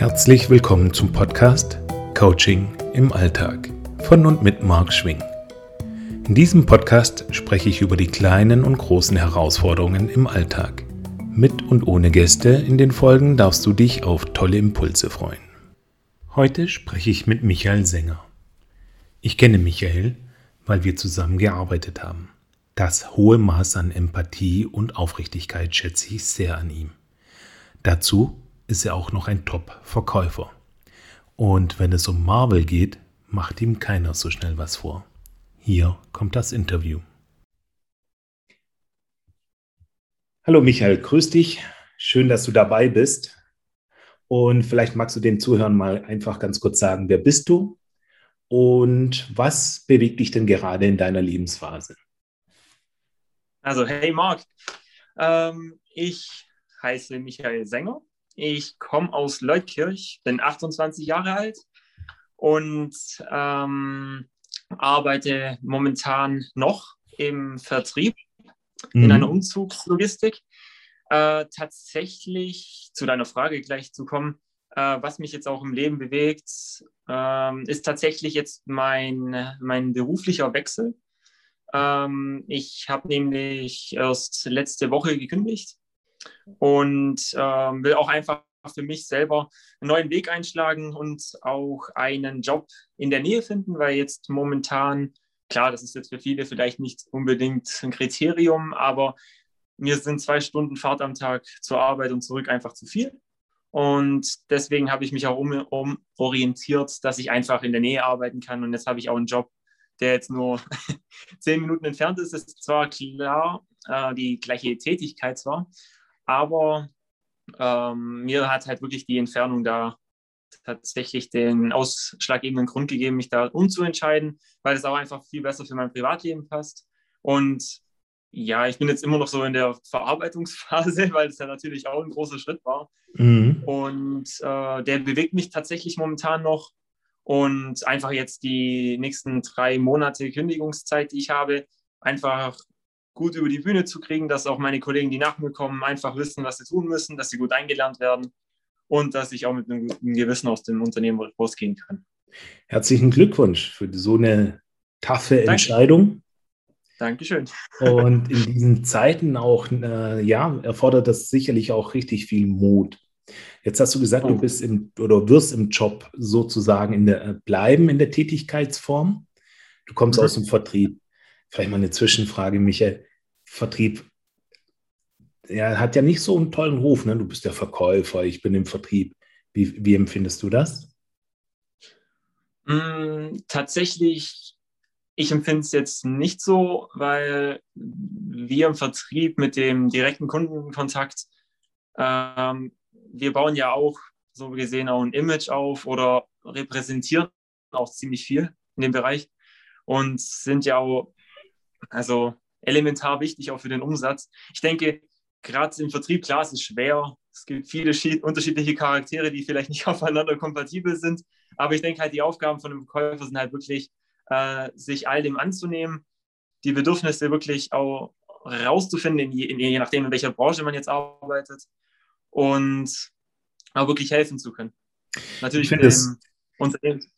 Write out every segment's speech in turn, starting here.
Herzlich willkommen zum Podcast Coaching im Alltag von und mit Marc Schwing. In diesem Podcast spreche ich über die kleinen und großen Herausforderungen im Alltag. Mit und ohne Gäste in den Folgen darfst du dich auf tolle Impulse freuen. Heute spreche ich mit Michael Sänger. Ich kenne Michael, weil wir zusammen gearbeitet haben. Das hohe Maß an Empathie und Aufrichtigkeit schätze ich sehr an ihm. Dazu ist er auch noch ein Top-Verkäufer. Und wenn es um Marvel geht, macht ihm keiner so schnell was vor. Hier kommt das Interview. Hallo Michael, grüß dich. Schön, dass du dabei bist. Und vielleicht magst du den Zuhörern mal einfach ganz kurz sagen, wer bist du und was bewegt dich denn gerade in deiner Lebensphase? Also, hey Marc, ähm, ich heiße Michael Sänger, ich komme aus Leutkirch, bin 28 Jahre alt und ähm, arbeite momentan noch im Vertrieb mhm. in einer Umzugslogistik. Äh, tatsächlich zu deiner Frage gleich zu kommen, äh, was mich jetzt auch im Leben bewegt, äh, ist tatsächlich jetzt mein, mein beruflicher Wechsel. Ähm, ich habe nämlich erst letzte Woche gekündigt und ähm, will auch einfach für mich selber einen neuen Weg einschlagen und auch einen Job in der Nähe finden, weil jetzt momentan, klar, das ist jetzt für viele vielleicht nicht unbedingt ein Kriterium, aber mir sind zwei Stunden Fahrt am Tag zur Arbeit und zurück einfach zu viel. Und deswegen habe ich mich auch umorientiert, um dass ich einfach in der Nähe arbeiten kann. Und jetzt habe ich auch einen Job, der jetzt nur zehn Minuten entfernt ist. Es ist zwar klar äh, die gleiche Tätigkeit zwar, aber ähm, mir hat halt wirklich die Entfernung da tatsächlich den ausschlaggebenden Grund gegeben, mich da umzuentscheiden, weil es auch einfach viel besser für mein Privatleben passt. Und ja, ich bin jetzt immer noch so in der Verarbeitungsphase, weil es ja natürlich auch ein großer Schritt war. Mhm. Und äh, der bewegt mich tatsächlich momentan noch. Und einfach jetzt die nächsten drei Monate Kündigungszeit, die ich habe, einfach gut über die Bühne zu kriegen, dass auch meine Kollegen, die nach mir kommen, einfach wissen, was sie tun müssen, dass sie gut eingelernt werden und dass ich auch mit einem guten Gewissen aus dem Unternehmen rausgehen kann. Herzlichen Glückwunsch für so eine taffe Danke. Entscheidung. Dankeschön. Und in diesen Zeiten auch, äh, ja, erfordert das sicherlich auch richtig viel Mut. Jetzt hast du gesagt, oh. du bist im oder wirst im Job sozusagen in der, äh, bleiben in der Tätigkeitsform. Du kommst mhm. aus dem Vertrieb. Vielleicht mal eine Zwischenfrage, Michael. Vertrieb ja, hat ja nicht so einen tollen Ruf. Ne? Du bist der Verkäufer, ich bin im Vertrieb. Wie, wie empfindest du das? Mm, tatsächlich, ich empfinde es jetzt nicht so, weil wir im Vertrieb mit dem direkten Kundenkontakt, ähm, wir bauen ja auch so gesehen auch ein Image auf oder repräsentieren auch ziemlich viel in dem Bereich und sind ja auch, also elementar wichtig auch für den Umsatz. Ich denke, gerade im Vertrieb, klar, es ist schwer. Es gibt viele unterschiedliche Charaktere, die vielleicht nicht aufeinander kompatibel sind. Aber ich denke halt, die Aufgaben von einem Verkäufer sind halt wirklich, äh, sich all dem anzunehmen, die Bedürfnisse wirklich auch rauszufinden, je, je nachdem, in welcher Branche man jetzt arbeitet und auch wirklich helfen zu können. Natürlich ich finde es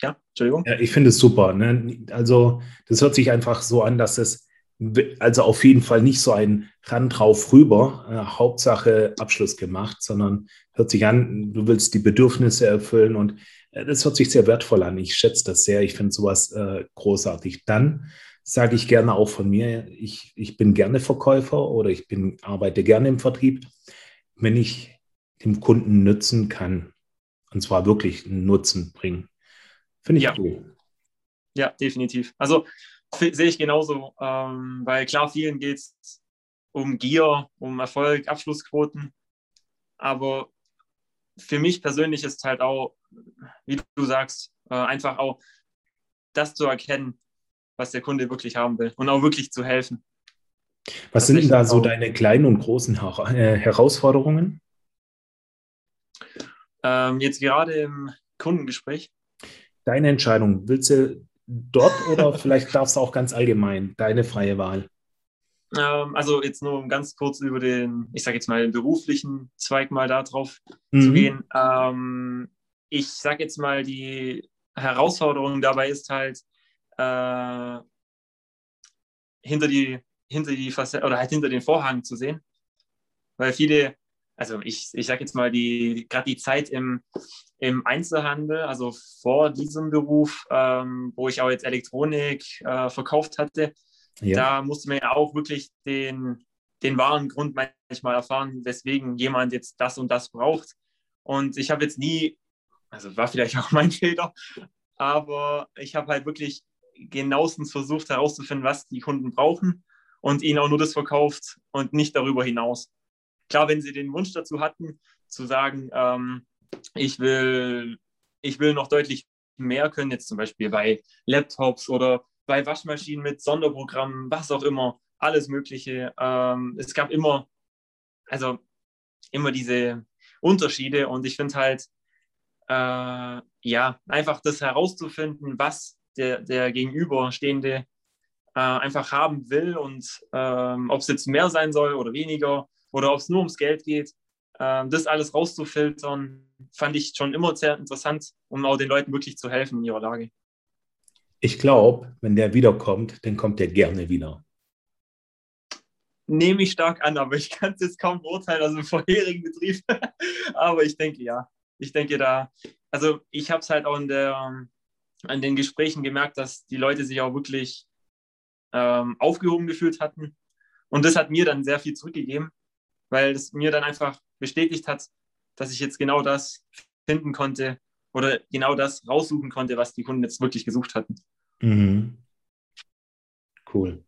ja, Entschuldigung. Ja, ich finde es super. Ne? Also, das hört sich einfach so an, dass es also auf jeden Fall nicht so ein Ran drauf rüber, äh, Hauptsache Abschluss gemacht, sondern hört sich an, du willst die Bedürfnisse erfüllen und äh, das hört sich sehr wertvoll an. Ich schätze das sehr. Ich finde sowas äh, großartig. Dann sage ich gerne auch von mir, ich, ich bin gerne Verkäufer oder ich bin, arbeite gerne im Vertrieb, wenn ich dem Kunden nützen kann. Und zwar wirklich einen Nutzen bringen. Finde ich ja. cool. Ja, definitiv. Also sehe ich genauso, ähm, weil klar, vielen geht es um Gier, um Erfolg, Abschlussquoten. Aber für mich persönlich ist halt auch, wie du sagst, äh, einfach auch das zu erkennen, was der Kunde wirklich haben will und auch wirklich zu helfen. Was sind denn da so deine kleinen und großen Her äh, Herausforderungen? Ähm, jetzt gerade im Kundengespräch. Deine Entscheidung. Willst du dort oder vielleicht darfst du auch ganz allgemein deine freie Wahl? Ähm, also jetzt nur um ganz kurz über den, ich sage jetzt mal, den beruflichen Zweig mal darauf mhm. zu gehen. Ähm, ich sage jetzt mal, die Herausforderung dabei ist halt, äh, hinter die, hinter die Facette oder halt hinter den Vorhang zu sehen. Weil viele, also ich, ich sage jetzt mal, die, gerade die Zeit im, im Einzelhandel, also vor diesem Beruf, ähm, wo ich auch jetzt Elektronik äh, verkauft hatte, ja. da musste man ja auch wirklich den, den wahren Grund manchmal erfahren, weswegen jemand jetzt das und das braucht. Und ich habe jetzt nie, also war vielleicht auch mein Fehler, aber ich habe halt wirklich genauestens versucht herauszufinden, was die Kunden brauchen und ihnen auch nur das verkauft und nicht darüber hinaus. Klar, wenn sie den Wunsch dazu hatten, zu sagen, ähm, ich, will, ich will noch deutlich mehr können, jetzt zum Beispiel bei Laptops oder bei Waschmaschinen mit Sonderprogrammen, was auch immer, alles Mögliche. Ähm, es gab immer, also immer diese Unterschiede und ich finde halt, äh, ja, einfach das herauszufinden, was der, der Gegenüberstehende äh, einfach haben will und ähm, ob es jetzt mehr sein soll oder weniger oder ob es nur ums Geld geht, äh, das alles rauszufiltern, fand ich schon immer sehr interessant, um auch den Leuten wirklich zu helfen in ihrer Lage. Ich glaube, wenn der wiederkommt, dann kommt der gerne wieder. Nehme ich stark an, aber ich kann es jetzt kaum beurteilen aus dem vorherigen Betrieb. aber ich denke ja. Ich denke da, also ich habe es halt auch in der, an den Gesprächen gemerkt, dass die Leute sich auch wirklich ähm, aufgehoben gefühlt hatten. Und das hat mir dann sehr viel zurückgegeben, weil es mir dann einfach bestätigt hat, dass ich jetzt genau das finden konnte oder genau das raussuchen konnte, was die Kunden jetzt wirklich gesucht hatten. Mhm. Cool.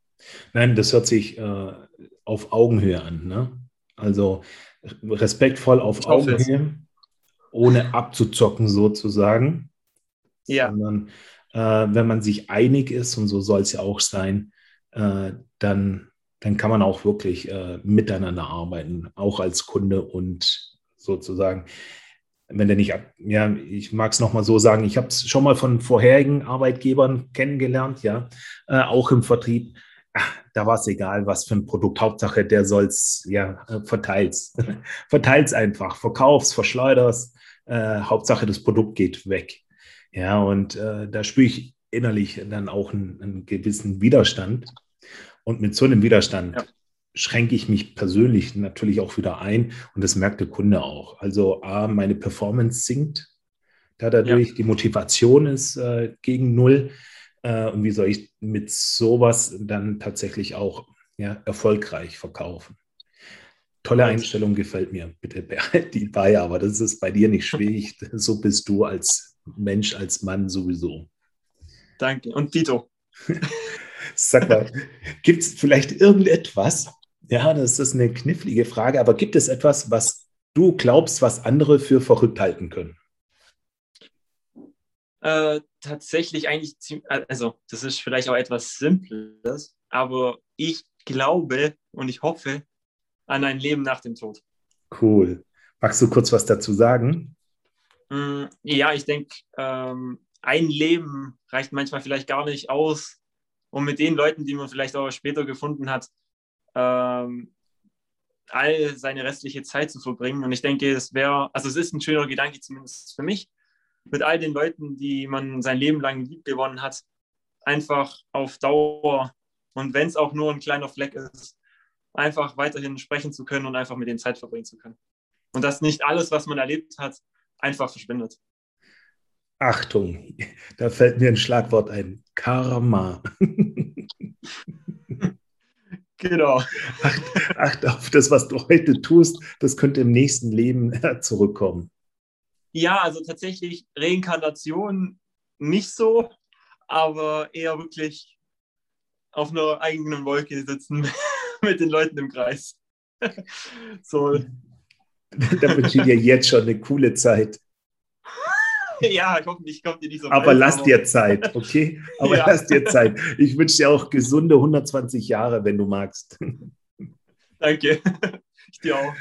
Nein, das hört sich äh, auf Augenhöhe an. Ne? Also respektvoll auf Augenhöhe, ohne abzuzocken sozusagen ja. sondern äh, wenn man sich einig ist, und so soll es ja auch sein, äh, dann, dann kann man auch wirklich äh, miteinander arbeiten, auch als Kunde und sozusagen, wenn der nicht, ja, ich mag es nochmal so sagen, ich habe es schon mal von vorherigen Arbeitgebern kennengelernt, ja, äh, auch im Vertrieb. Ach, da war es egal, was für ein Produkt. Hauptsache, der soll es, ja, äh, verteilt's. verteilt's einfach, verkauf's, verschleuder's. Äh, Hauptsache, das Produkt geht weg. Ja, und äh, da spüre ich innerlich dann auch einen, einen, gewissen Widerstand. Und mit so einem Widerstand ja. schränke ich mich persönlich natürlich auch wieder ein und das merkt der Kunde auch. Also A, meine Performance sinkt da dadurch, ja. die Motivation ist äh, gegen Null. Äh, und wie soll ich mit sowas dann tatsächlich auch ja, erfolgreich verkaufen? Tolle Einstellung gefällt mir. Bitte behalt die bei, aber das ist bei dir nicht schwierig. So bist du als Mensch, als Mann sowieso. Danke. Und Dito. Sag mal, gibt es vielleicht irgendetwas? Ja, das ist eine knifflige Frage, aber gibt es etwas, was du glaubst, was andere für verrückt halten können? Äh, tatsächlich eigentlich, also das ist vielleicht auch etwas Simples, aber ich glaube und ich hoffe an ein Leben nach dem Tod. Cool. Magst du kurz was dazu sagen? Mm, ja, ich denke, ähm, ein Leben reicht manchmal vielleicht gar nicht aus, um mit den Leuten, die man vielleicht auch später gefunden hat, ähm, all seine restliche Zeit zu verbringen. Und ich denke, es wäre, also es ist ein schöner Gedanke zumindest für mich, mit all den Leuten, die man sein Leben lang lieb gewonnen hat, einfach auf Dauer und wenn es auch nur ein kleiner Fleck ist, einfach weiterhin sprechen zu können und einfach mit denen Zeit verbringen zu können. Und dass nicht alles, was man erlebt hat, einfach verschwindet. Achtung, da fällt mir ein Schlagwort ein. Karma. genau. Acht, acht, auf das, was du heute tust, das könnte im nächsten Leben zurückkommen. Ja, also tatsächlich Reinkarnation nicht so, aber eher wirklich auf einer eigenen Wolke sitzen mit den Leuten im Kreis. so da wünsche ich dir jetzt schon eine coole Zeit. Ja, hoffentlich kommt dir nicht so Aber lass aber... dir Zeit, okay? Aber ja. lass dir Zeit. Ich wünsche dir auch gesunde 120 Jahre, wenn du magst. Danke. Ich dir auch.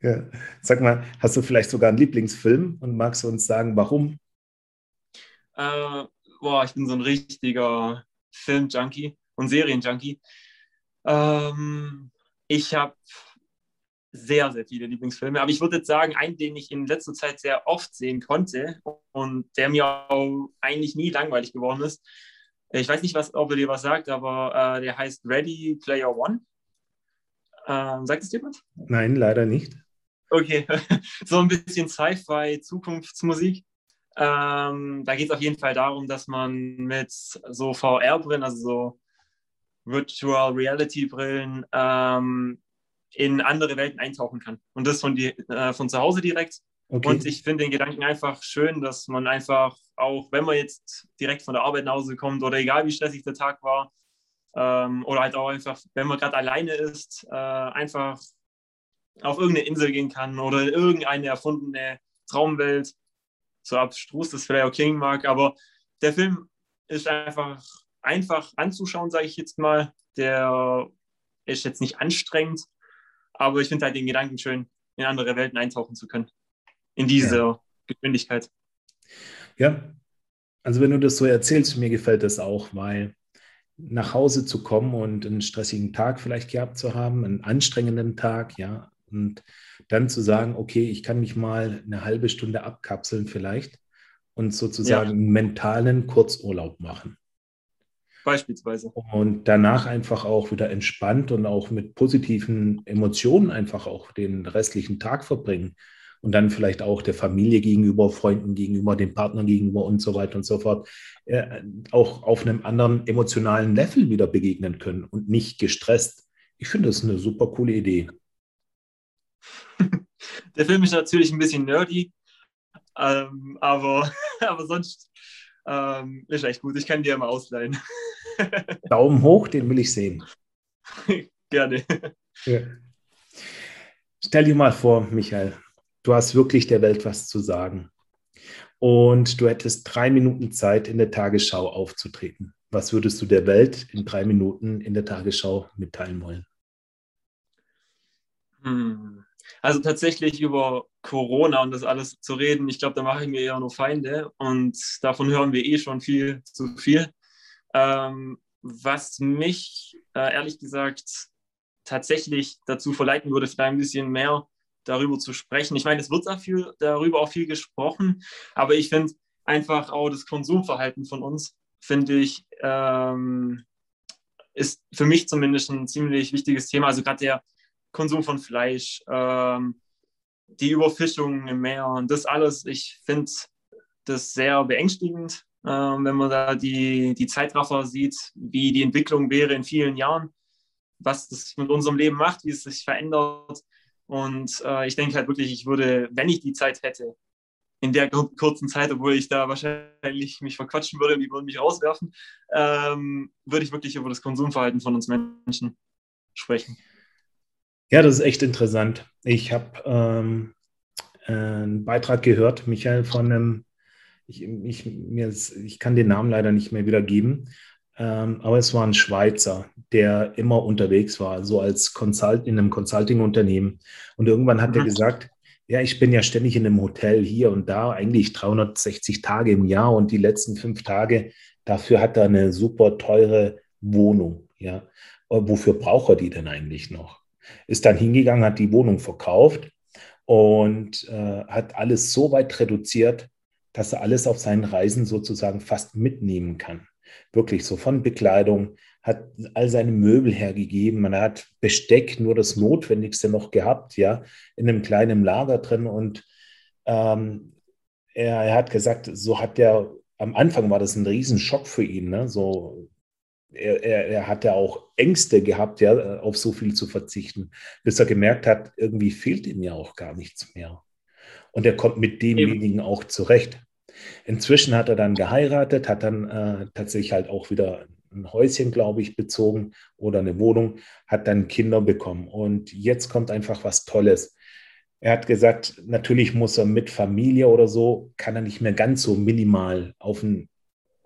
Ja. Sag mal, hast du vielleicht sogar einen Lieblingsfilm und magst du uns sagen, warum? Äh, boah, ich bin so ein richtiger Film-Junkie und Serien-Junkie. Ähm, ich habe sehr, sehr viele Lieblingsfilme. Aber ich würde jetzt sagen, einen, den ich in letzter Zeit sehr oft sehen konnte und der mir auch eigentlich nie langweilig geworden ist. Ich weiß nicht, was, ob er dir was sagt, aber äh, der heißt Ready Player One. Ähm, sagt es dir was? Nein, leider nicht. Okay, so ein bisschen Sci-Fi, Zukunftsmusik. Ähm, da geht es auf jeden Fall darum, dass man mit so VR-Brillen, also so Virtual Reality-Brillen, ähm, in andere Welten eintauchen kann. Und das von, die, äh, von zu Hause direkt. Okay. Und ich finde den Gedanken einfach schön, dass man einfach, auch wenn man jetzt direkt von der Arbeit nach Hause kommt oder egal wie stressig der Tag war, ähm, oder halt auch einfach, wenn man gerade alleine ist, äh, einfach auf irgendeine Insel gehen kann oder in irgendeine erfundene Traumwelt. So abstrus das vielleicht auch klingen mag, aber der Film ist einfach einfach anzuschauen, sage ich jetzt mal. Der ist jetzt nicht anstrengend, aber ich finde halt den Gedanken schön, in andere Welten eintauchen zu können. In diese ja. Geschwindigkeit. Ja, also wenn du das so erzählst, mir gefällt das auch, weil nach Hause zu kommen und einen stressigen Tag vielleicht gehabt zu haben, einen anstrengenden Tag, ja, und dann zu sagen, okay, ich kann mich mal eine halbe Stunde abkapseln vielleicht und sozusagen ja. einen mentalen Kurzurlaub machen. Beispielsweise. Und danach einfach auch wieder entspannt und auch mit positiven Emotionen einfach auch den restlichen Tag verbringen. Und dann vielleicht auch der Familie gegenüber, Freunden gegenüber, dem Partner gegenüber und so weiter und so fort, äh, auch auf einem anderen emotionalen Level wieder begegnen können und nicht gestresst. Ich finde das eine super coole Idee. Der Film ist natürlich ein bisschen nerdy, ähm, aber, aber sonst ähm, ist echt gut. Ich kann dir mal ausleihen. Daumen hoch, den will ich sehen. Gerne. Ja. Stell dir mal vor, Michael, du hast wirklich der Welt was zu sagen. Und du hättest drei Minuten Zeit, in der Tagesschau aufzutreten. Was würdest du der Welt in drei Minuten in der Tagesschau mitteilen wollen? Hm. Also tatsächlich über Corona und das alles zu reden, ich glaube, da mache ich mir eher nur Feinde und davon hören wir eh schon viel zu viel. Ähm, was mich äh, ehrlich gesagt tatsächlich dazu verleiten würde, vielleicht ein bisschen mehr darüber zu sprechen. Ich meine, es wird auch viel, darüber auch viel gesprochen, aber ich finde einfach auch das Konsumverhalten von uns, finde ich, ähm, ist für mich zumindest ein ziemlich wichtiges Thema. Also gerade der Konsum von Fleisch, ähm, die Überfischung im Meer und das alles, ich finde das sehr beängstigend, wenn man da die, die Zeitraffer sieht, wie die Entwicklung wäre in vielen Jahren, was das mit unserem Leben macht, wie es sich verändert. Und äh, ich denke halt wirklich, ich würde, wenn ich die Zeit hätte, in der kurzen Zeit, obwohl ich da wahrscheinlich mich verquatschen würde und die würden mich rauswerfen, ähm, würde ich wirklich über das Konsumverhalten von uns Menschen sprechen. Ja, das ist echt interessant. Ich habe ähm, einen Beitrag gehört, Michael, von einem, ich, ich, mir ich kann den Namen leider nicht mehr wiedergeben, ähm, aber es war ein Schweizer, der immer unterwegs war, so als Consult in einem Consulting-Unternehmen. Und irgendwann hat mhm. er gesagt, ja, ich bin ja ständig in einem Hotel hier und da, eigentlich 360 Tage im Jahr und die letzten fünf Tage, dafür hat er eine super teure Wohnung. Ja, wofür braucht er die denn eigentlich noch? ist dann hingegangen, hat die Wohnung verkauft und äh, hat alles so weit reduziert, dass er alles auf seinen Reisen sozusagen fast mitnehmen kann. Wirklich so von Bekleidung, hat all seine Möbel hergegeben. Man hat Besteck, nur das Notwendigste noch gehabt, ja, in einem kleinen Lager drin. Und ähm, er, er, hat gesagt, so hat er, am Anfang war das ein Riesenschock für ihn, ne? so er, er, er hatte auch Ängste gehabt, ja, auf so viel zu verzichten, bis er gemerkt hat, irgendwie fehlt ihm ja auch gar nichts mehr. Und er kommt mit demjenigen auch zurecht. Inzwischen hat er dann geheiratet, hat dann äh, tatsächlich halt auch wieder ein Häuschen, glaube ich, bezogen oder eine Wohnung, hat dann Kinder bekommen. Und jetzt kommt einfach was Tolles. Er hat gesagt, natürlich muss er mit Familie oder so, kann er nicht mehr ganz so minimal auf ein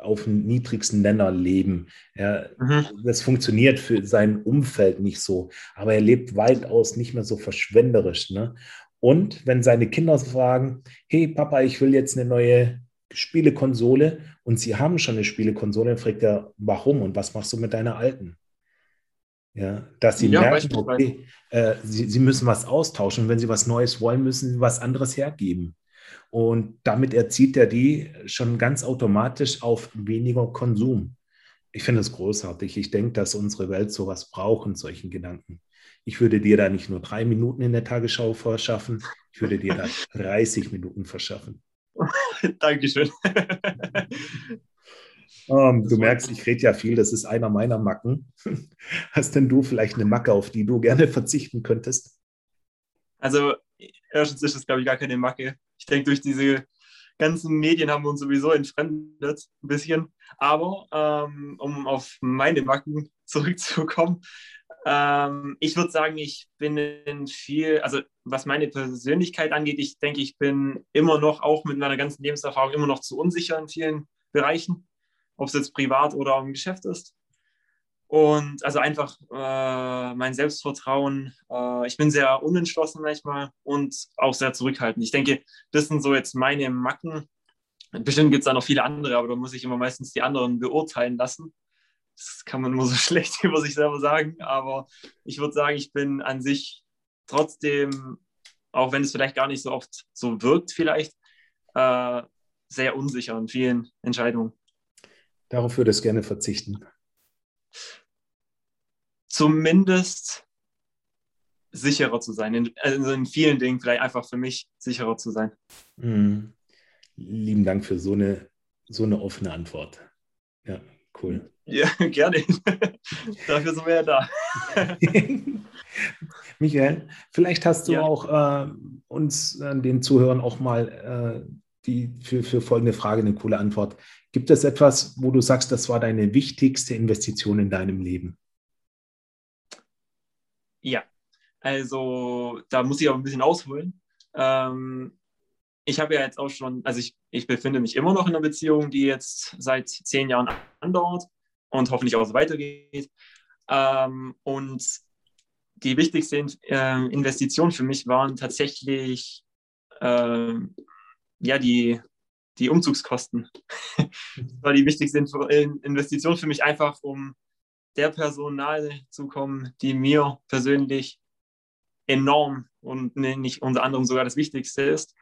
auf niedrigsten Nenner leben. Ja, mhm. Das funktioniert für sein Umfeld nicht so, aber er lebt weitaus nicht mehr so verschwenderisch. Ne? Und wenn seine Kinder fragen, hey Papa, ich will jetzt eine neue Spielekonsole und sie haben schon eine Spielekonsole, dann fragt er, warum und was machst du mit deiner alten? Ja, dass sie ja, merken, okay, äh, sie, sie müssen was austauschen. Wenn sie was Neues wollen, müssen sie was anderes hergeben. Und damit erzieht er die schon ganz automatisch auf weniger Konsum. Ich finde es großartig. Ich denke, dass unsere Welt sowas braucht und solchen Gedanken. Ich würde dir da nicht nur drei Minuten in der Tagesschau verschaffen, ich würde dir da 30 Minuten verschaffen. Dankeschön. Um, du merkst, ich rede ja viel, das ist einer meiner Macken. Hast denn du vielleicht eine Macke, auf die du gerne verzichten könntest? Also, erstens ist es, glaube ich, gar keine Macke. Ich denke, durch diese ganzen Medien haben wir uns sowieso entfremdet, ein bisschen. Aber ähm, um auf meine Macken zurückzukommen, ähm, ich würde sagen, ich bin in viel, also was meine Persönlichkeit angeht, ich denke, ich bin immer noch, auch mit meiner ganzen Lebenserfahrung, immer noch zu unsicher in vielen Bereichen, ob es jetzt privat oder im Geschäft ist. Und also einfach äh, mein Selbstvertrauen. Äh, ich bin sehr unentschlossen manchmal und auch sehr zurückhaltend. Ich denke, das sind so jetzt meine Macken. Bestimmt gibt es da noch viele andere, aber da muss ich immer meistens die anderen beurteilen lassen. Das kann man nur so schlecht über sich selber sagen. Aber ich würde sagen, ich bin an sich trotzdem, auch wenn es vielleicht gar nicht so oft so wirkt, vielleicht äh, sehr unsicher in vielen Entscheidungen. Darauf würde ich gerne verzichten zumindest sicherer zu sein. In, also in vielen Dingen vielleicht einfach für mich sicherer zu sein. Mhm. Lieben Dank für so eine, so eine offene Antwort. Ja, cool. Ja, gerne. Dafür sind wir ja da. Michael, vielleicht hast du ja. auch äh, uns, äh, den Zuhörern, auch mal äh, die für, für folgende Frage eine coole Antwort. Gibt es etwas, wo du sagst, das war deine wichtigste Investition in deinem Leben? Ja, also da muss ich auch ein bisschen ausholen. Ähm, ich habe ja jetzt auch schon, also ich, ich befinde mich immer noch in einer Beziehung, die jetzt seit zehn Jahren andauert und hoffentlich auch so weitergeht. Ähm, und die wichtigste äh, Investition für mich waren tatsächlich äh, ja, die, die Umzugskosten. das war die wichtigste Investition für mich einfach, um der Person nahe zu kommen, die mir persönlich enorm und nicht unter anderem sogar das Wichtigste ist.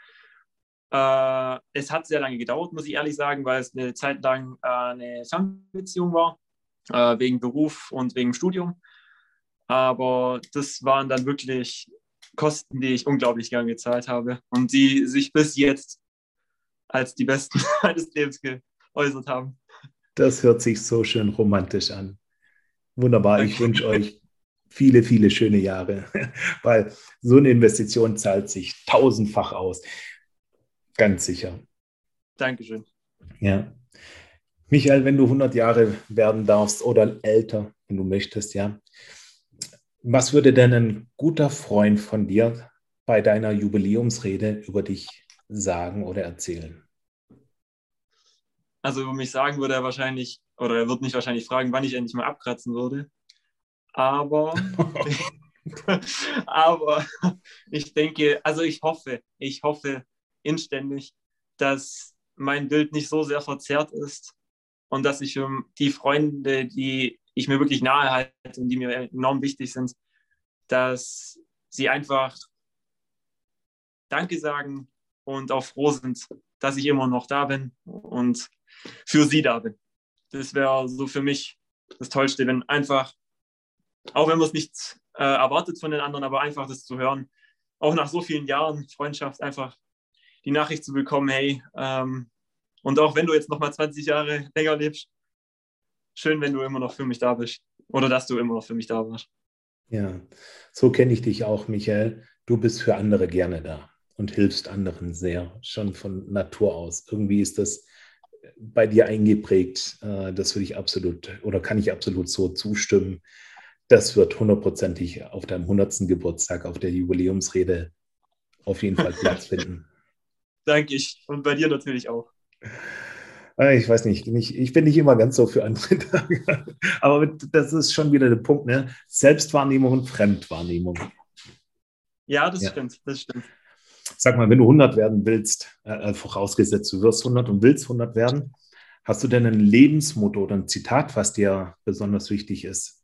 Äh, es hat sehr lange gedauert, muss ich ehrlich sagen, weil es eine Zeit lang äh, eine Fernbeziehung war, äh, wegen Beruf und wegen Studium. Aber das waren dann wirklich Kosten, die ich unglaublich gern gezahlt habe und die sich bis jetzt als die besten meines Lebens geäußert haben. Das hört sich so schön romantisch an. Wunderbar. Ich wünsche euch viele, viele schöne Jahre, weil so eine Investition zahlt sich tausendfach aus. Ganz sicher. Dankeschön. Ja. Michael, wenn du 100 Jahre werden darfst oder älter, wenn du möchtest, ja, was würde denn ein guter Freund von dir bei deiner Jubiläumsrede über dich sagen oder erzählen? Also über mich sagen würde er wahrscheinlich, oder er wird mich wahrscheinlich fragen, wann ich endlich mal abkratzen würde. Aber, aber ich denke, also ich hoffe, ich hoffe inständig, dass mein Bild nicht so sehr verzerrt ist und dass ich für die Freunde, die ich mir wirklich nahe halte und die mir enorm wichtig sind, dass sie einfach Danke sagen und auch froh sind, dass ich immer noch da bin und für sie da bin. Das wäre so für mich das Tollste, wenn einfach, auch wenn man es nicht äh, erwartet von den anderen, aber einfach das zu hören, auch nach so vielen Jahren Freundschaft, einfach die Nachricht zu bekommen, hey, ähm, und auch wenn du jetzt noch mal 20 Jahre länger lebst, schön, wenn du immer noch für mich da bist oder dass du immer noch für mich da warst. Ja, so kenne ich dich auch, Michael. Du bist für andere gerne da und hilfst anderen sehr, schon von Natur aus. Irgendwie ist das bei dir eingeprägt. Äh, das würde ich absolut oder kann ich absolut so zustimmen. Das wird hundertprozentig auf deinem 100. Geburtstag, auf der Jubiläumsrede auf jeden Fall Platz finden. Danke ich. Und bei dir natürlich auch. Äh, ich weiß nicht, ich bin nicht immer ganz so für andere Tage. Aber das ist schon wieder der Punkt, ne? Selbstwahrnehmung und Fremdwahrnehmung. Ja, das ja. stimmt, das stimmt. Sag mal, wenn du 100 werden willst, äh, vorausgesetzt du wirst 100 und willst 100 werden, hast du denn ein Lebensmotto oder ein Zitat, was dir besonders wichtig ist?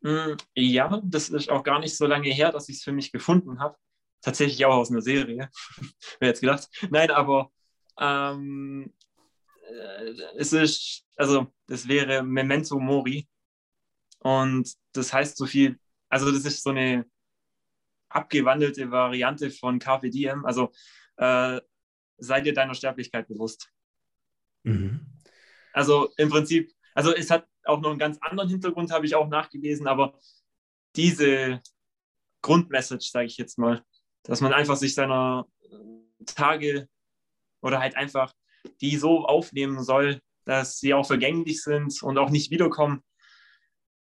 Mm, ja, das ist auch gar nicht so lange her, dass ich es für mich gefunden habe. Tatsächlich auch aus einer Serie. Wer jetzt gedacht? Nein, aber ähm, äh, es ist, also das wäre Memento Mori. Und das heißt so viel, also das ist so eine abgewandelte Variante von Carpe Diem. Also äh, sei dir deiner Sterblichkeit bewusst. Mhm. Also im Prinzip, also es hat auch noch einen ganz anderen Hintergrund, habe ich auch nachgelesen, aber diese Grundmessage, sage ich jetzt mal, dass man einfach sich seiner Tage oder halt einfach die so aufnehmen soll, dass sie auch vergänglich sind und auch nicht wiederkommen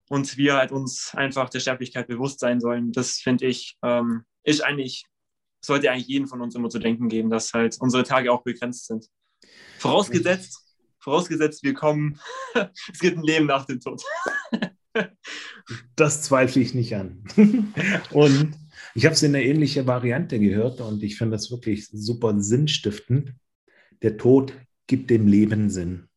und wir halt uns einfach der Sterblichkeit bewusst sein sollen. Das finde ich, ähm, ist eigentlich, sollte eigentlich jeden von uns immer zu denken geben, dass halt unsere Tage auch begrenzt sind. Vorausgesetzt, vorausgesetzt, wir kommen, es gibt ein Leben nach dem Tod. das zweifle ich nicht an. und ich habe es in einer ähnlichen Variante gehört und ich finde das wirklich super sinnstiftend. Der Tod gibt dem Leben Sinn.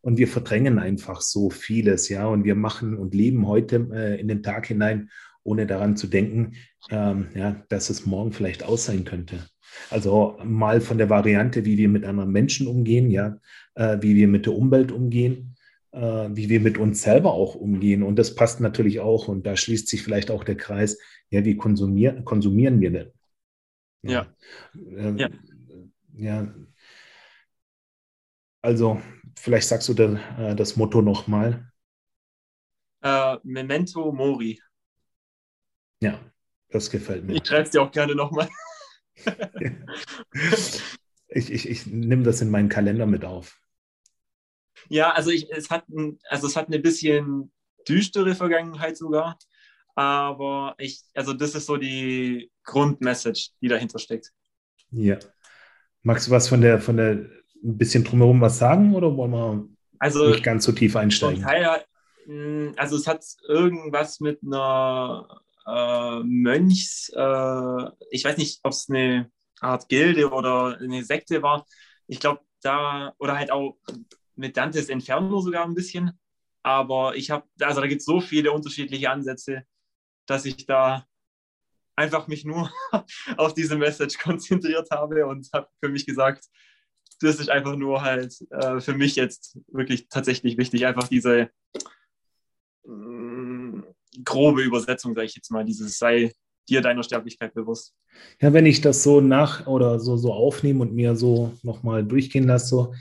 Und wir verdrängen einfach so vieles, ja. Und wir machen und leben heute äh, in den Tag hinein, ohne daran zu denken, ähm, ja, dass es morgen vielleicht aus sein könnte. Also mal von der Variante, wie wir mit anderen Menschen umgehen, ja, äh, wie wir mit der Umwelt umgehen, wie wir mit uns selber auch umgehen. Und das passt natürlich auch, und da schließt sich vielleicht auch der Kreis, ja, wie konsumieren, konsumieren wir denn? Ja. Ja. Äh, ja. ja. Also, vielleicht sagst du dann, äh, das Motto nochmal. Uh, Memento Mori. Ja, das gefällt mir. Ich schreibe es dir auch gerne nochmal. ich, ich, ich nehme das in meinen Kalender mit auf. Ja, also, ich, es, hat ein, also es hat eine bisschen düstere Vergangenheit sogar. Aber ich, also das ist so die Grundmessage, die dahinter steckt. Ja. Magst du was von der, von der, ein bisschen drumherum was sagen oder wollen wir also, nicht ganz so tief einsteigen? Hm, also es hat irgendwas mit einer äh, Mönchs, äh, ich weiß nicht, ob es eine Art Gilde oder eine Sekte war. Ich glaube, da, oder halt auch mit Dantes Inferno sogar ein bisschen. Aber ich habe, also da gibt es so viele unterschiedliche Ansätze, dass ich da einfach mich nur auf diese Message konzentriert habe und habe für mich gesagt, das ist einfach nur halt äh, für mich jetzt wirklich tatsächlich wichtig, einfach diese äh, grobe Übersetzung, sage ich jetzt mal, dieses sei dir deiner Sterblichkeit bewusst. Ja, wenn ich das so nach oder so, so aufnehme und mir so nochmal durchgehen lasse, so,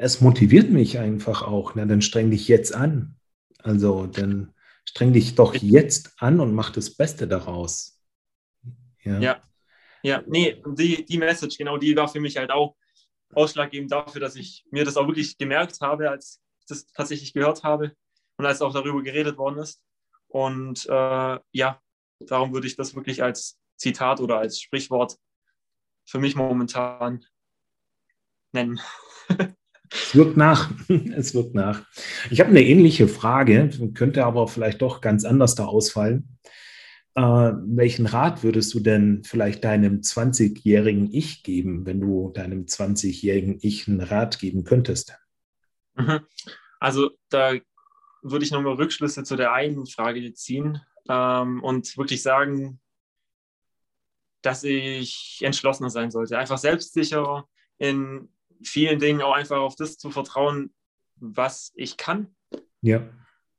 es motiviert mich einfach auch. Ne? Dann streng dich jetzt an. Also, dann streng dich doch jetzt an und mach das Beste daraus. Ja, ja, ja nee, die, die Message, genau, die war für mich halt auch ausschlaggebend dafür, dass ich mir das auch wirklich gemerkt habe, als ich das tatsächlich gehört habe und als auch darüber geredet worden ist. Und äh, ja, darum würde ich das wirklich als Zitat oder als Sprichwort für mich momentan nennen. Es wirkt nach. Es wirkt nach. Ich habe eine ähnliche Frage, könnte aber vielleicht doch ganz anders da ausfallen. Äh, welchen Rat würdest du denn vielleicht deinem 20-jährigen Ich geben, wenn du deinem 20-jährigen Ich einen Rat geben könntest? Mhm. Also da würde ich nochmal Rückschlüsse zu der einen Frage ziehen ähm, und wirklich sagen, dass ich entschlossener sein sollte. Einfach selbstsicherer in vielen Dingen auch einfach auf das zu vertrauen, was ich kann. Ja.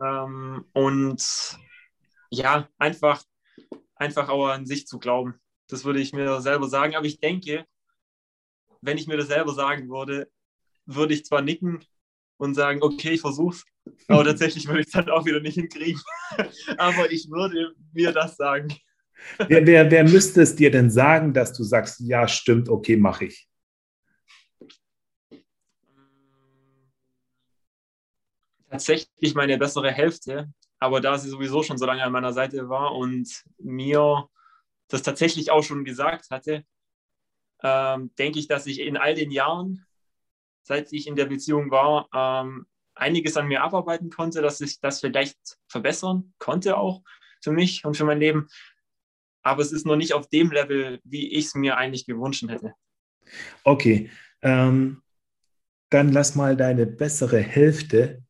Ähm, und ja, einfach, einfach auch an sich zu glauben. Das würde ich mir selber sagen. Aber ich denke, wenn ich mir das selber sagen würde, würde ich zwar nicken und sagen, okay, ich versuch's, aber tatsächlich würde ich es dann auch wieder nicht hinkriegen. aber ich würde mir das sagen. Wer, wer, wer müsste es dir denn sagen, dass du sagst, ja, stimmt, okay, mache ich? Tatsächlich meine bessere Hälfte. Aber da sie sowieso schon so lange an meiner Seite war und mir das tatsächlich auch schon gesagt hatte, ähm, denke ich, dass ich in all den Jahren, seit ich in der Beziehung war, ähm, einiges an mir abarbeiten konnte, dass ich das vielleicht verbessern konnte auch für mich und für mein Leben. Aber es ist noch nicht auf dem Level, wie ich es mir eigentlich gewünscht hätte. Okay, ähm, dann lass mal deine bessere Hälfte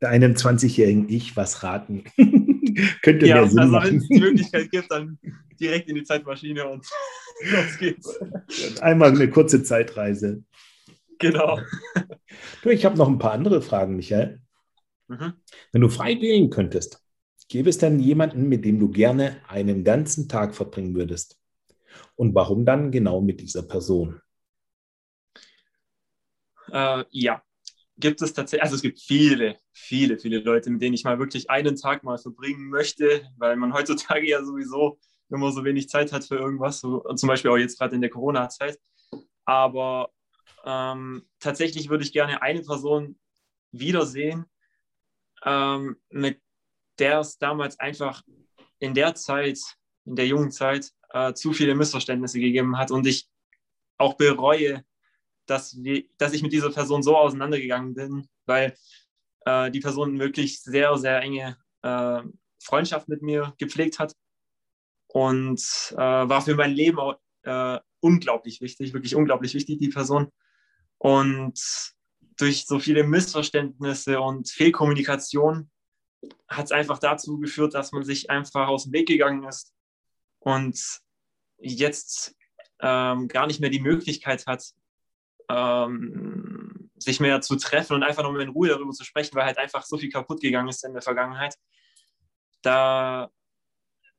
deinem 20-jährigen Ich was raten? Könnte ja, mehr Sinn also machen. wenn es die Möglichkeit gibt, dann direkt in die Zeitmaschine und los geht's. Einmal eine kurze Zeitreise. Genau. Du, ich habe noch ein paar andere Fragen, Michael. Mhm. Wenn du frei wählen könntest, gäbe es denn jemanden, mit dem du gerne einen ganzen Tag verbringen würdest? Und warum dann genau mit dieser Person? Äh, ja, gibt es tatsächlich, also es gibt viele, viele, viele Leute, mit denen ich mal wirklich einen Tag mal verbringen möchte, weil man heutzutage ja sowieso immer so wenig Zeit hat für irgendwas, so, zum Beispiel auch jetzt gerade in der Corona-Zeit. Aber ähm, tatsächlich würde ich gerne eine Person wiedersehen, ähm, mit der es damals einfach in der Zeit, in der jungen Zeit, äh, zu viele Missverständnisse gegeben hat und ich auch bereue, dass, wir, dass ich mit dieser Person so auseinandergegangen bin, weil äh, die Person wirklich sehr, sehr enge äh, Freundschaft mit mir gepflegt hat und äh, war für mein Leben auch, äh, unglaublich wichtig, wirklich unglaublich wichtig, die Person. Und durch so viele Missverständnisse und Fehlkommunikation hat es einfach dazu geführt, dass man sich einfach aus dem Weg gegangen ist und jetzt ähm, gar nicht mehr die Möglichkeit hat, ähm, sich mehr zu treffen und einfach nochmal in Ruhe darüber zu sprechen, weil halt einfach so viel kaputt gegangen ist in der Vergangenheit. Da,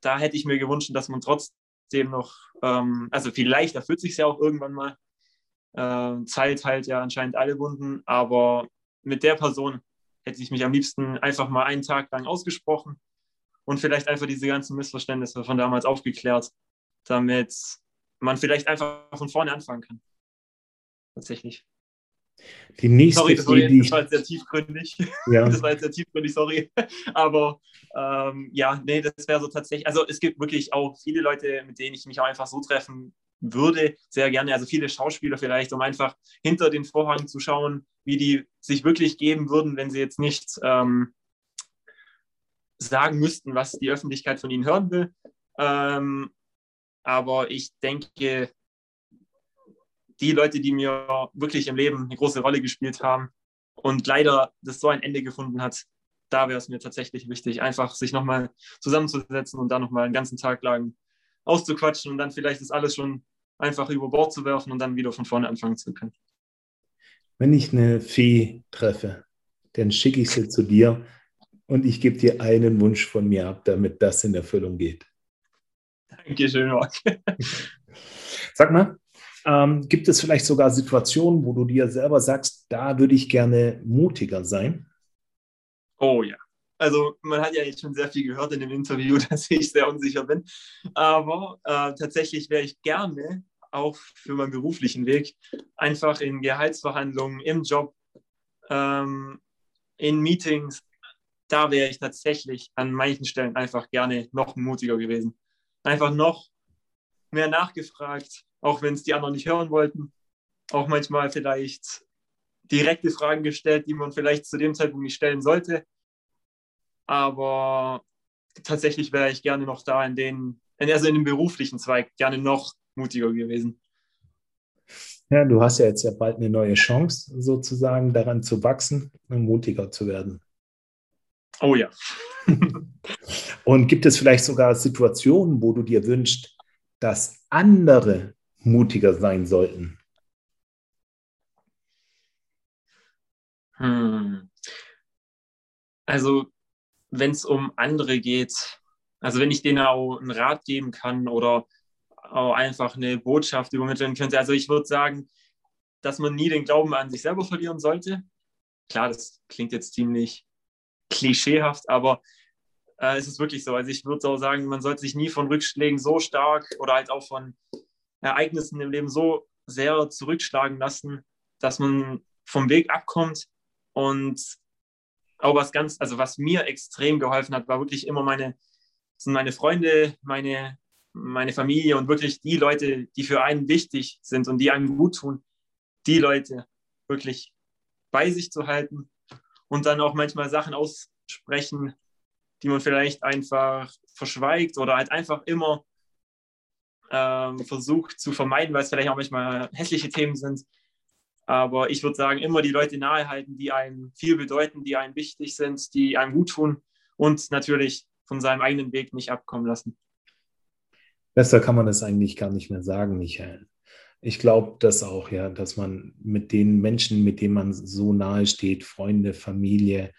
da hätte ich mir gewünscht, dass man trotzdem noch, ähm, also vielleicht erfüllt sich ja auch irgendwann mal, äh, Zeit halt ja anscheinend alle Wunden, aber mit der Person hätte ich mich am liebsten einfach mal einen Tag lang ausgesprochen und vielleicht einfach diese ganzen Missverständnisse von damals aufgeklärt, damit man vielleicht einfach von vorne anfangen kann tatsächlich. Die nächste sorry, das war, Idee, jetzt, das war jetzt sehr tiefgründig. Ja. Das war jetzt sehr tiefgründig, sorry. Aber ähm, ja, nee, das wäre so tatsächlich. Also es gibt wirklich auch viele Leute, mit denen ich mich auch einfach so treffen würde, sehr gerne. Also viele Schauspieler vielleicht, um einfach hinter den Vorhang zu schauen, wie die sich wirklich geben würden, wenn sie jetzt nicht ähm, sagen müssten, was die Öffentlichkeit von ihnen hören will. Ähm, aber ich denke, die Leute, die mir wirklich im Leben eine große Rolle gespielt haben und leider das so ein Ende gefunden hat, da wäre es mir tatsächlich wichtig, einfach sich nochmal zusammenzusetzen und da nochmal einen ganzen Tag lang auszuquatschen und dann vielleicht das alles schon einfach über Bord zu werfen und dann wieder von vorne anfangen zu können. Wenn ich eine Fee treffe, dann schicke ich sie zu dir und ich gebe dir einen Wunsch von mir ab, damit das in Erfüllung geht. Dankeschön, Marc. Sag mal, ähm, gibt es vielleicht sogar Situationen, wo du dir selber sagst, da würde ich gerne mutiger sein? Oh ja. Also man hat ja jetzt schon sehr viel gehört in dem Interview, dass ich sehr unsicher bin. Aber äh, tatsächlich wäre ich gerne auch für meinen beruflichen Weg einfach in Gehaltsverhandlungen, im Job, ähm, in Meetings, da wäre ich tatsächlich an manchen Stellen einfach gerne noch mutiger gewesen. Einfach noch mehr nachgefragt, auch wenn es die anderen nicht hören wollten. Auch manchmal vielleicht direkte Fragen gestellt, die man vielleicht zu dem Zeitpunkt nicht stellen sollte. Aber tatsächlich wäre ich gerne noch da in den, also in dem beruflichen Zweig, gerne noch mutiger gewesen. Ja, du hast ja jetzt ja bald eine neue Chance, sozusagen daran zu wachsen und mutiger zu werden. Oh ja. und gibt es vielleicht sogar Situationen, wo du dir wünschst, dass andere mutiger sein sollten? Hm. Also, wenn es um andere geht, also wenn ich denen auch einen Rat geben kann oder auch einfach eine Botschaft übermitteln könnte. Also ich würde sagen, dass man nie den Glauben an sich selber verlieren sollte. Klar, das klingt jetzt ziemlich klischeehaft, aber äh, es ist wirklich so. Also ich würde auch sagen, man sollte sich nie von Rückschlägen so stark oder halt auch von Ereignissen im Leben so sehr zurückschlagen lassen, dass man vom Weg abkommt. Und auch was ganz, also was mir extrem geholfen hat, war wirklich immer meine, sind meine Freunde, meine, meine Familie und wirklich die Leute, die für einen wichtig sind und die einem gut tun, die Leute wirklich bei sich zu halten und dann auch manchmal Sachen aussprechen, die man vielleicht einfach verschweigt oder halt einfach immer ähm, versucht zu vermeiden, weil es vielleicht auch manchmal hässliche Themen sind. Aber ich würde sagen, immer die Leute nahe halten, die einem viel bedeuten, die einem wichtig sind, die einem gut tun und natürlich von seinem eigenen Weg nicht abkommen lassen. Besser kann man das eigentlich gar nicht mehr sagen, Michael. Ich glaube das auch, ja, dass man mit den Menschen, mit denen man so nahe steht, Freunde, Familie,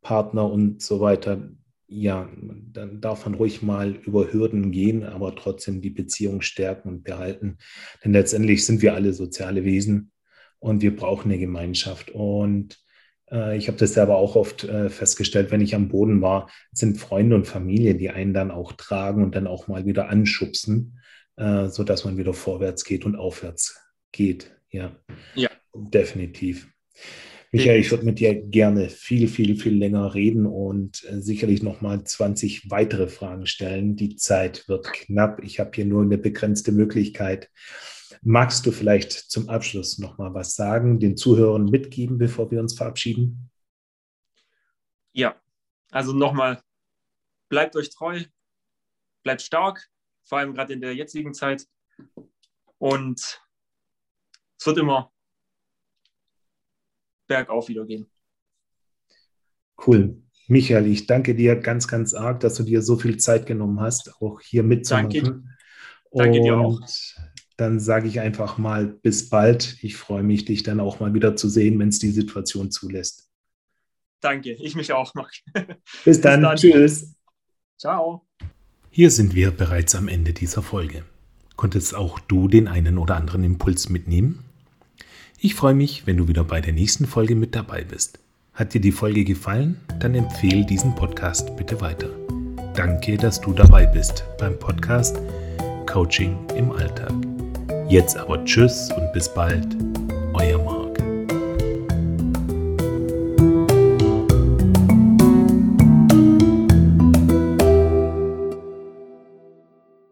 Partner und so weiter, ja, dann darf man ruhig mal über Hürden gehen, aber trotzdem die Beziehung stärken und behalten. Denn letztendlich sind wir alle soziale Wesen und wir brauchen eine Gemeinschaft. Und äh, ich habe das selber auch oft äh, festgestellt, wenn ich am Boden war, sind Freunde und Familie, die einen dann auch tragen und dann auch mal wieder anschubsen, äh, sodass man wieder vorwärts geht und aufwärts geht. Ja, ja. definitiv. Michael, ich würde mit dir gerne viel, viel, viel länger reden und äh, sicherlich nochmal 20 weitere Fragen stellen. Die Zeit wird knapp. Ich habe hier nur eine begrenzte Möglichkeit. Magst du vielleicht zum Abschluss nochmal was sagen, den Zuhörern mitgeben, bevor wir uns verabschieden? Ja, also nochmal, bleibt euch treu, bleibt stark, vor allem gerade in der jetzigen Zeit. Und es wird immer bergauf wieder gehen. Cool. Michael, ich danke dir ganz, ganz arg, dass du dir so viel Zeit genommen hast, auch hier mitzumachen. Danke, danke dir auch. Dann sage ich einfach mal bis bald. Ich freue mich, dich dann auch mal wieder zu sehen, wenn es die Situation zulässt. Danke, ich mich auch, Marc. Bis dann. bis dann. Tschüss. Ciao. Hier sind wir bereits am Ende dieser Folge. Konntest auch du den einen oder anderen Impuls mitnehmen? Ich freue mich, wenn du wieder bei der nächsten Folge mit dabei bist. Hat dir die Folge gefallen? Dann empfehle diesen Podcast bitte weiter. Danke, dass du dabei bist beim Podcast Coaching im Alltag. Jetzt aber Tschüss und bis bald.